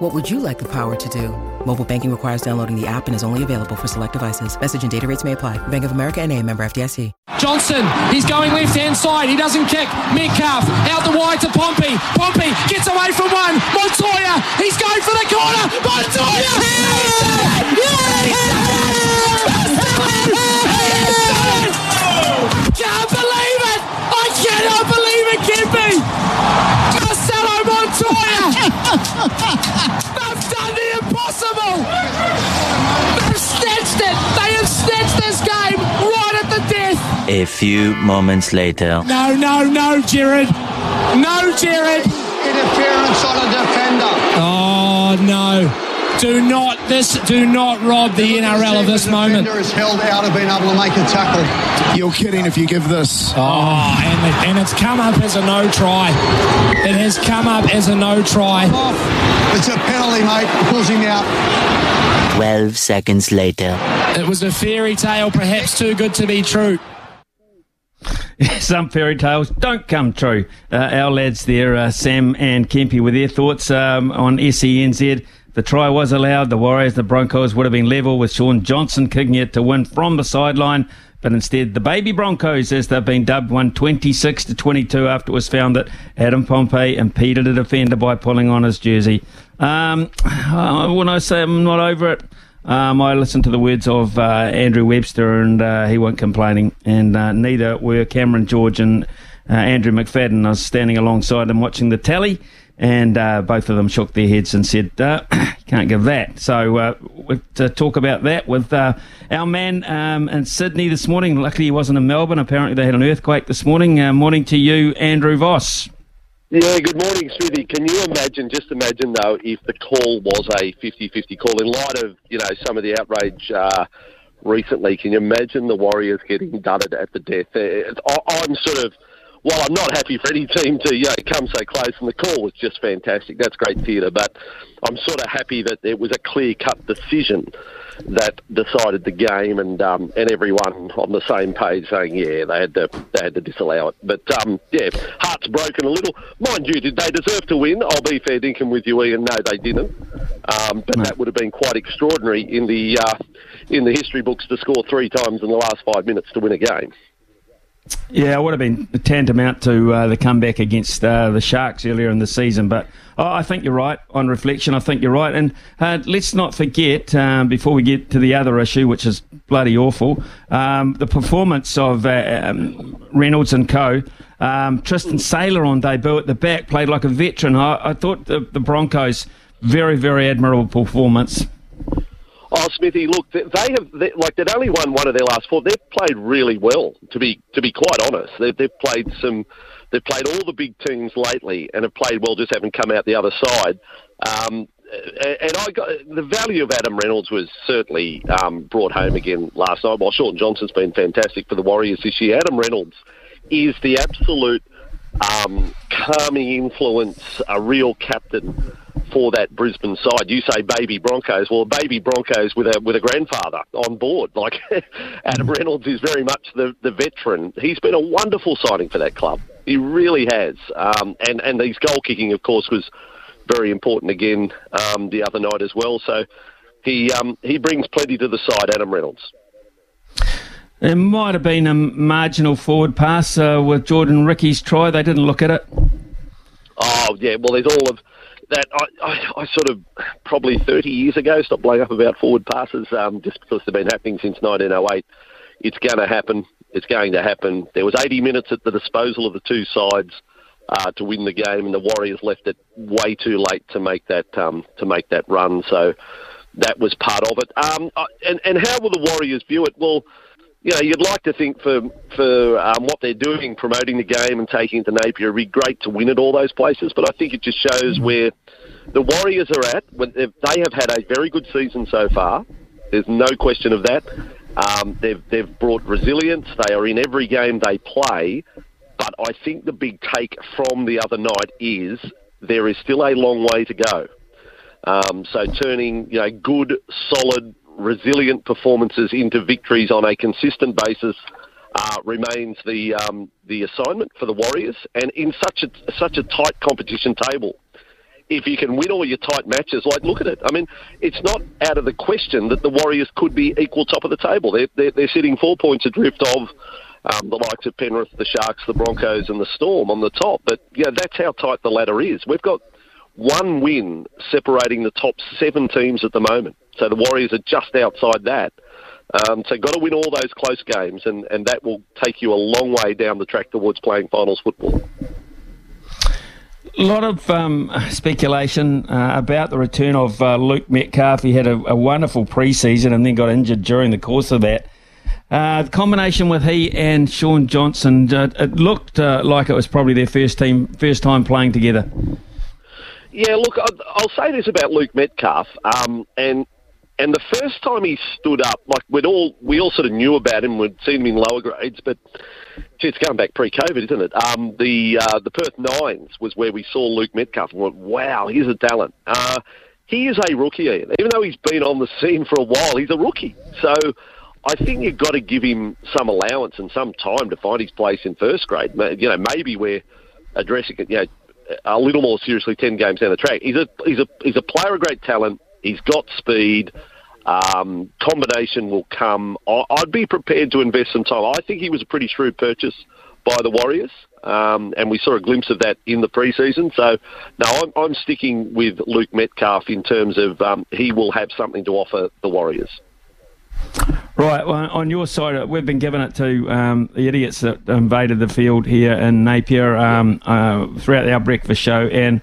What would you like the power to do? Mobile banking requires downloading the app and is only available for select devices. Message and data rates may apply. Bank of America and a member FDIC. Johnson, he's going left hand side. He doesn't kick. Metcalf out the wide to Pompey. Pompey gets away from one. Montoya, he's going for the corner. Montoya! Can't believe it! I cannot believe it! Marcelo Montoya! They've done! They've snatched it! They have snatched this game right at the death! A few moments later. No, no, no, Jared! No, Jared! Interference on a defender. Oh no! Do not this. Do not rob the NRL of this The moment. defender is held out of being able to make a tackle. You're kidding if you give this. Oh, and, it, and it's come up as a no try. It has come up as a no try. It's a penalty, mate. Pulls him out. 12 seconds later. It was a fairy tale, perhaps too good to be true. Some fairy tales don't come true. Uh, our lads there, uh, Sam and Kempy, with their thoughts um, on SENZ. The try was allowed. The Warriors, the Broncos would have been level with Shaun Johnson kicking it to win from the sideline. But instead, the baby Broncos, as they've been dubbed, won 26 to 22 after it was found that Adam Pompey impeded a defender by pulling on his jersey. Um, when I say I'm not over it, um, I listened to the words of uh, Andrew Webster, and uh, he wasn't complaining. And uh, neither were Cameron George and uh, Andrew McFadden. I was standing alongside them watching the tally, and uh, both of them shook their heads and said, uh, "Can't give that." So uh, to talk about that with uh, our man um, in Sydney this morning. Luckily, he wasn't in Melbourne. Apparently, they had an earthquake this morning. Uh, morning to you, Andrew Voss. Yeah, good morning, Smithy. Can you imagine, just imagine though, if the call was a 50-50 call in light of, you know, some of the outrage uh, recently, can you imagine the Warriors getting dudded at the death? I- I'm sort of, while I'm not happy for any team to, you know, come so close, and the call was just fantastic, that's great theatre, but I'm sort of happy that it was a clear-cut decision that decided the game, and um, and everyone on the same page saying, yeah, they had to they had to disallow it. But um, yeah, hearts broken a little. Mind you, did they deserve to win? I'll be fair dinkum with you, Ian. No, they didn't. Um, but that would have been quite extraordinary in the uh, in the history books to score three times in the last five minutes to win a game. Yeah, it would have been tantamount to uh, the comeback against uh, the Sharks earlier in the season. But oh, I think you're right. On reflection, I think you're right. And uh, let's not forget, um, before we get to the other issue, which is bloody awful, um, the performance of uh, um, Reynolds and co. Um, Tristan Sailor on debut at the back played like a veteran. I, I thought the, the Broncos very, very admirable performance. Oh, Smithy, look, they have they, like they'd only won one of their last four. They've played really well, to be to be quite honest. They've, they've played some, they've played all the big teams lately, and have played well. Just haven't come out the other side. Um, and I got the value of Adam Reynolds was certainly um, brought home again last night. While Shaun Johnson's been fantastic for the Warriors this year, Adam Reynolds is the absolute um, calming influence, a real captain for that Brisbane side. You say baby Broncos, well, baby Broncos with a with a grandfather on board. Like Adam Reynolds is very much the the veteran. He's been a wonderful signing for that club. He really has. Um, and and his goal kicking, of course, was very important again um, the other night as well. So he um, he brings plenty to the side, Adam Reynolds. There might have been a marginal forward pass uh, with Jordan Riki's try. They didn't look at it. Oh yeah, well there's all of that. I, I, I sort of probably 30 years ago stopped blowing up about forward passes um, just because they've been happening since 1908. It's going to happen. It's going to happen. There was 80 minutes at the disposal of the two sides uh, to win the game, and the Warriors left it way too late to make that um, to make that run. So that was part of it. Um, and and how will the Warriors view it? Well you know, you'd like to think for for um, what they're doing, promoting the game and taking it to Napier, it'd be great to win at all those places. But I think it just shows where the Warriors are at. When they've- had a very good season so far. There's no question of that. Um, they've they've brought resilience. They are in every game they play, but I think the big take from the other night is there is still a long way to go. Um, so turning you know good, solid, resilient performances into victories on a consistent basis uh, remains the um, the assignment for the Warriors, and in such a such a tight competition table. If you can win all your tight matches, like look at it. I mean, it's not out of the question that the Warriors could be equal top of the table. They're they're, they're sitting four points adrift of um, the likes of Penrith, the Sharks, the Broncos, and the Storm on the top. But yeah, that's how tight the ladder is. We've got one win separating the top seven teams at the moment. So the Warriors are just outside that. Um, so got to win all those close games, and, and that will take you a long way down the track towards playing finals football. A lot of um, speculation uh, about the return of uh, Luke Metcalf. He had a, a wonderful preseason and then got injured during the course of that. Uh, the combination with he and Shaun Johnson, uh, it looked uh, like it was probably their first team, first time playing together. Yeah, look, I'll say this about Luke Metcalf, um, and and the first time he stood up, like we'd all we all sort of knew about him, we'd seen him in lower grades, but it's going back pre-COVID, isn't it? Um, the uh, the Perth Nines was where we saw Luke Metcalf and went, wow, he's a talent. Uh, he is a rookie, Ian. Even though he's been on the scene for a while, he's a rookie. So I think you've got to give him some allowance and some time to find his place in first grade. You know, maybe we're addressing it, you know, a little more seriously ten games down the track. He's a he's a he's a player of great talent. He's got speed. Um, combination will come. I'd be prepared to invest some time. I think he was a pretty shrewd purchase by the Warriors, um, and we saw a glimpse of that in the preseason. So, no, I'm, I'm sticking with Luke Metcalf in terms of um, he will have something to offer the Warriors. Right, well, on your side, uh, we've been giving it to um, the idiots that invaded the field here in Napier um, uh, throughout our breakfast show and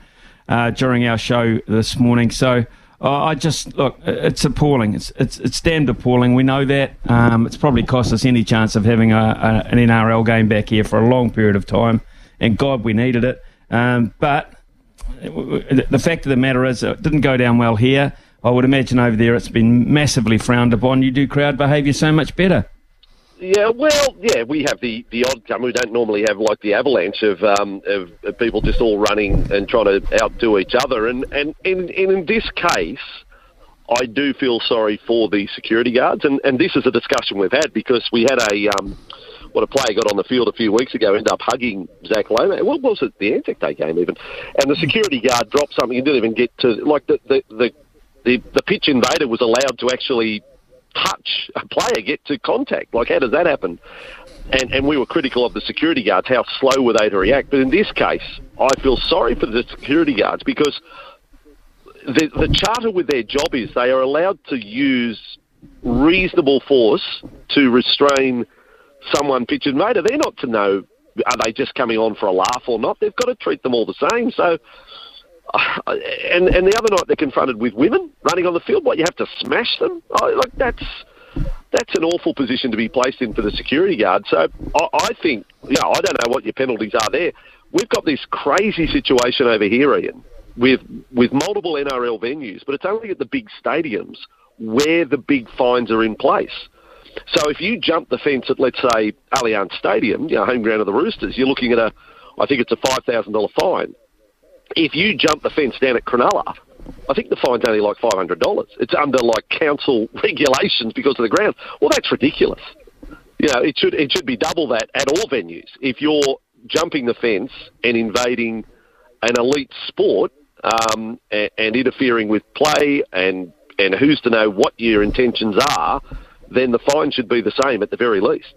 uh, during our show this morning. So uh, I just look, it's appalling. It's it's it's damned appalling. We know that. Um, it's probably cost us any chance of having a, a, an NRL game back here for a long period of time, and God, we needed it. Um, but the fact of the matter is, it didn't go down well here. I would imagine over there it's been massively frowned upon. You do crowd behaviour so much better. Yeah, well, yeah, we have the, the odd come. We don't normally have like the avalanche of, um, of, of people just all running and trying to outdo each other. And, and, and, and in this case, I do feel sorry for the security guards. And, and this is a discussion we've had because we had a um, what a player got on the field a few weeks ago, ended up hugging Zac Lomax. What was it? The Anzac Day game even, and the security guard dropped something. He didn't even get to like the the, the the, the pitch invader was allowed to actually touch a player, get to contact. Like, how does that happen? And, and we were critical of the security guards. How slow were they to react? But in this case, I feel sorry for the security guards because the, the charter with their job is they are allowed to use reasonable force to restrain someone pitch invader. They're not to know are they just coming on for a laugh or not. They've got to treat them all the same. So and and the other night they're confronted with women running on the field. What you have to smash them? Oh, like that's that's an awful position to be placed in for the security guard. So I, I think, know, I don't know what your penalties are there. We've got this crazy situation over here, Ian, with with multiple NRL venues, but it's only at the big stadiums where the big fines are in place. So if you jump the fence at, let's say, Allianz Stadium, you know, home ground of the Roosters, you're looking at a, I think it's a five thousand dollar fine if you jump the fence down at Cronulla, I think the fine's only like five hundred dollars. It's under like council regulations because of the ground. Well, that's ridiculous. You know, it should it should be double that at all venues. If you're jumping the fence and invading an elite sport um, and, and interfering with play and and who's to know what your intentions are, then the fine should be the same at the very least.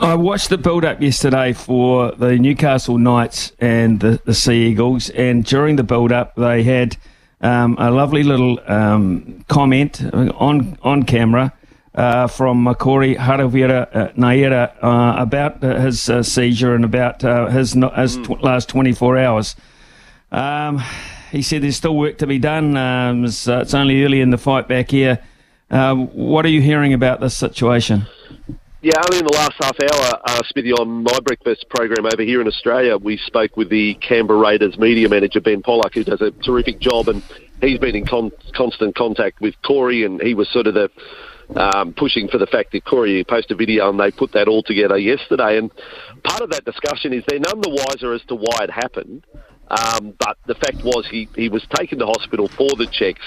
I watched the build up yesterday for the Newcastle Knights and the, the Sea Eagles, and during the build up, they had um, a lovely little um, comment on on camera uh, from Makori Harawira uh, Naera uh, about uh, his uh, seizure and about uh, his, his tw- last 24 hours. Um, he said there's still work to be done. Um, it's, it's, only early in the fight back here. what are you hearing about this situation? Yeah, only in the last half hour, uh, Smithy, on my breakfast program over here in Australia, we spoke with the Canberra Raiders media manager, Ben Pollock, who does a terrific job, and he's been in con- constant contact with Corey, and he was sort of the um, pushing for the fact that Corey posted a video and they put that all together yesterday. And part of that discussion is they're none the wiser as to why it happened. Um, but the fact was he, he was taken to hospital for the checks.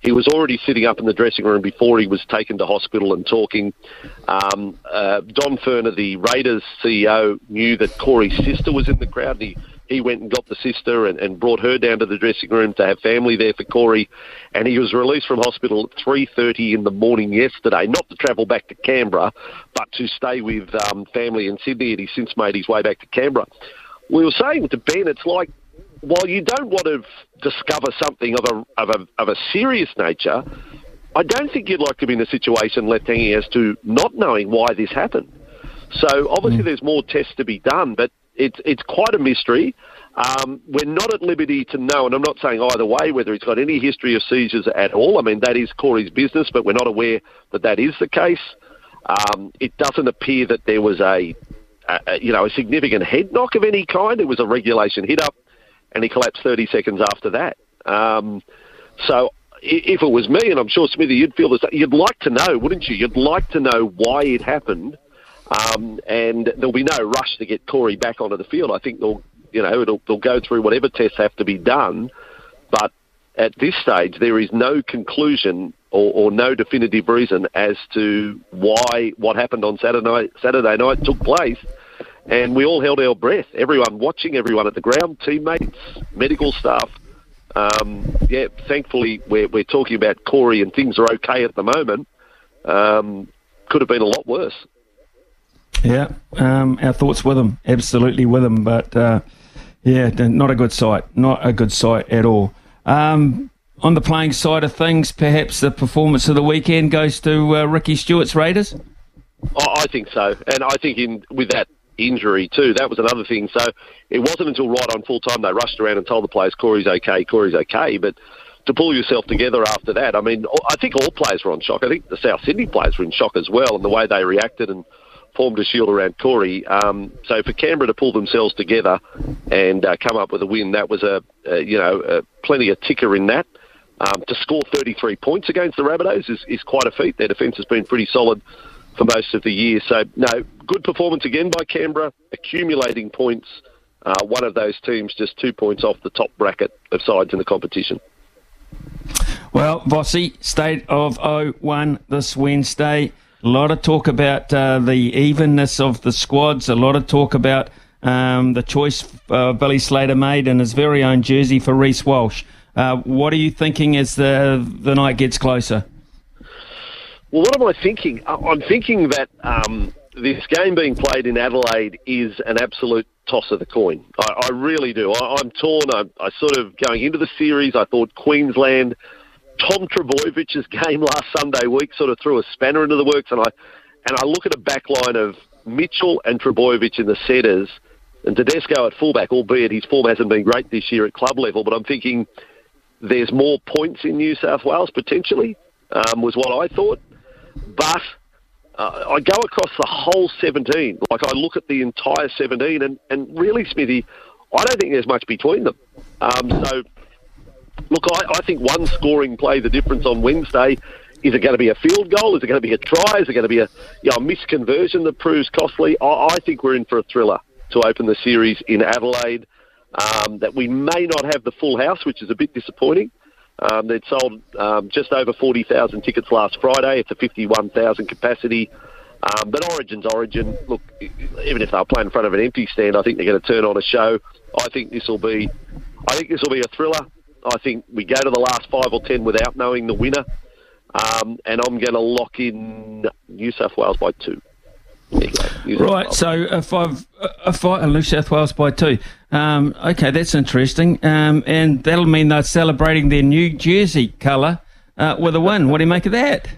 He was already sitting up in the dressing room before he was taken to hospital and talking. Um, uh, Don Furner, the Raiders CEO, knew that Corey's sister was in the crowd. He he went and got the sister and, and brought her down to the dressing room to have family there for Corey. And he was released from hospital at 3.30 in the morning yesterday, not to travel back to Canberra, but to stay with um, family in Sydney. And he's since made his way back to Canberra. We were saying to Ben, it's like, while you don't want to discover something of a, of a, of a serious nature, I don't think you'd like to be in a situation left hanging as to not knowing why this happened. So obviously, mm. there's more tests to be done, but it's it's quite a mystery. Um, we're not at liberty to know, and I'm not saying either way whether he's got any history of seizures at all. I mean, that is Corey's business, but we're not aware that that is the case. Um, it doesn't appear that there was a, a, you know, a significant head knock of any kind. It was a regulation hit up, and he collapsed 30 seconds after that. Um, so if it was me, and I'm sure Smithy, you'd feel this, you'd like to know, wouldn't you? You'd like to know why it happened um, and there'll be no rush to get Corey back onto the field. I think they'll, you know, it'll, they'll go through whatever tests have to be done. But at this stage, there is no conclusion or, or no definitive reason as to why what happened on Saturday Saturday night took place. And we all held our breath. Everyone watching, everyone at the ground, teammates, medical staff. Um, yeah, thankfully we're, we're talking about Corey and things are okay at the moment. Um, could have been a lot worse. Yeah, um, our thoughts with him, absolutely with him. But uh, yeah, not a good sight, not a good sight at all. Um, on the playing side of things, perhaps the performance of the weekend goes to uh, Ricky Stuart's Raiders. I think so, and I think in with that injury too, that was another thing. So it wasn't until right on full time they rushed around and told the players Corey's okay, Corey's okay, but to pull yourself together after that, I mean, I think all players were on shock. I think the South Sydney players were in shock as well, and the way they reacted and formed a shield around Corey. Um, so for Canberra to pull themselves together and uh, come up with a win, that was a, a you know a, plenty of ticker in that. Um, to score 33 points against the Rabbitohs is, is quite a feat. Their defence has been pretty solid for most of the year. So no, good performance again by Canberra, accumulating points. Uh, one of those teams just two points off the top bracket of sides in the competition. Well, Vossy, state of 01 this Wednesday. A lot of talk about uh, the evenness of the squads. A lot of talk about um, the choice uh, Billy Slater made in his very own jersey for Reece Walsh. Uh, what are you thinking as the the night gets closer? Well, what am I thinking? I'm thinking that um, this game being played in Adelaide is an absolute toss of the coin. I, I really do. I, am torn. I, I sort of going into the series. I thought Queensland Tom Trbojević's game last Sunday week sort of threw a spanner into the works, and I and I look at a back line of Mitchell and Trbojević in the centres, and Tedesco at fullback, albeit his form hasn't been great this year at club level, but I'm thinking there's more points in New South Wales potentially, um, was what I thought. But uh, I go across the whole 17, like I look at the entire 17, and, and really, Smithy, I don't think there's much between them. Um, so Look, I, I think one scoring play the difference on Wednesday. Is it going to be a field goal? Is it going to be a try? Is it going to be a you know, misconversion that proves costly? I, I think we're in for a thriller to open the series in Adelaide. Um, that we may not have the full house, which is a bit disappointing. Um, they'd sold um, just over 40,000 tickets last Friday. It's a 51,000 capacity. Um, but Origin's Origin. Look, even if they're playing in front of an empty stand, I think they're going to turn on a show. I think this will be, I think this will be a thriller. I think we go to the last five or ten without knowing the winner. Um, and I'm going to lock in New South Wales by two. Right, so a five, a five, New South Wales by two. Um, okay, that's interesting, um, and that'll mean they're celebrating their New Jersey colour uh, with a win. What do you make of that?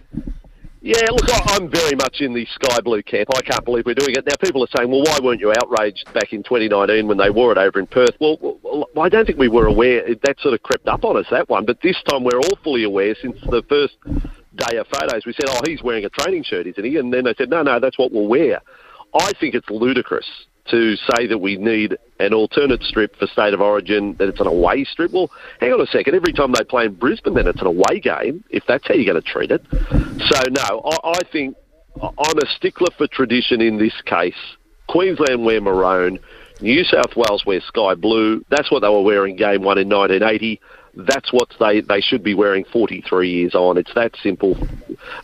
Yeah, look, I'm very much in the sky blue camp. I can't believe we're doing it. Now, people are saying, well, why weren't you outraged back in 2019 when they wore it over in Perth? Well, well, I don't think we were aware. That sort of crept up on us, that one. But this time we're all fully aware since the first day of photos. We said, oh, he's wearing a training shirt, isn't he? And then they said, no, no, that's what we'll wear. I think it's ludicrous to say that we need an alternate strip for State of Origin, that it's an away strip. Well, hang on a second. Every time they play in Brisbane, then it's an away game, if that's how you're going to treat it. So, no, I, I think I'm a stickler for tradition in this case. Queensland wear maroon. New South Wales wear sky blue. That's what they were wearing game one in 1980. That's what they, they should be wearing 43 years on. It's that simple.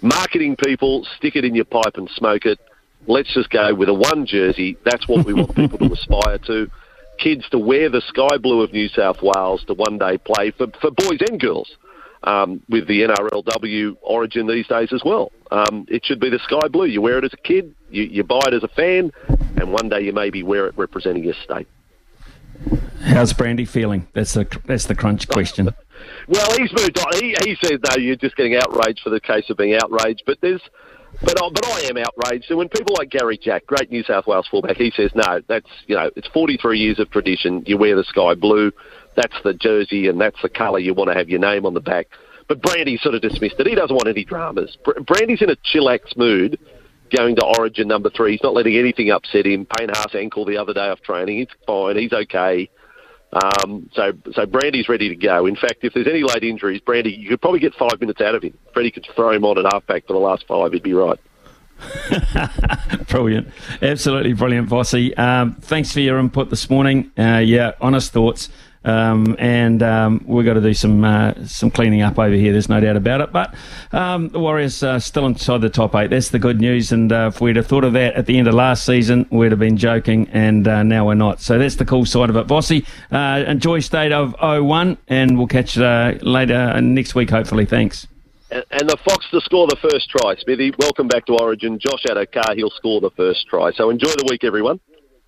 Marketing people, stick it in your pipe and smoke it. Let's just go with a one jersey. That's what we want people to aspire to. Kids to wear the sky blue of New South Wales to one day play for, for boys and girls um, with the NRLW origin these days as well. Um, it should be the sky blue. You wear it as a kid, you, you buy it as a fan, and one day you maybe wear it representing your state. How's Brandy feeling? That's the that's the crunch question. well, he's moved on. He, he says no, you're just getting outraged for the case of being outraged. But there's, but I, but I am outraged. And when people like Gary Jack, great New South Wales fullback, he says no, that's you know it's 43 years of tradition. You wear the sky blue, that's the jersey, and that's the colour you want to have your name on the back. But Brandy sort of dismissed it. He doesn't want any dramas. Brandy's in a chillax mood going to Origin number three. He's not letting anything upset him. Payne Haas ankle the other day off training. He's fine. He's okay. Um, so, so Brandy's ready to go. In fact, if there's any late injuries, Brandy, you could probably get five minutes out of him. Freddie could throw him on at halfback for the last five. He'd be right. brilliant, absolutely brilliant, Vossy. Um, thanks for your input this morning. Uh, yeah, honest thoughts. Um, and um, we've got to do some uh, some cleaning up over here. There's no doubt about it. But um, the Warriors are still inside the top eight. That's the good news. And uh, if we'd have thought of that at the end of last season, we'd have been joking. And uh, now we're not. So that's the cool side of it. Vossy, uh, enjoy state of 01, and we'll catch you uh, later next week. Hopefully, thanks. And the Fox to score the first try, Smithy. Welcome back to Origin. Josh Addo-Carr, he'll score the first try. So enjoy the week, everyone.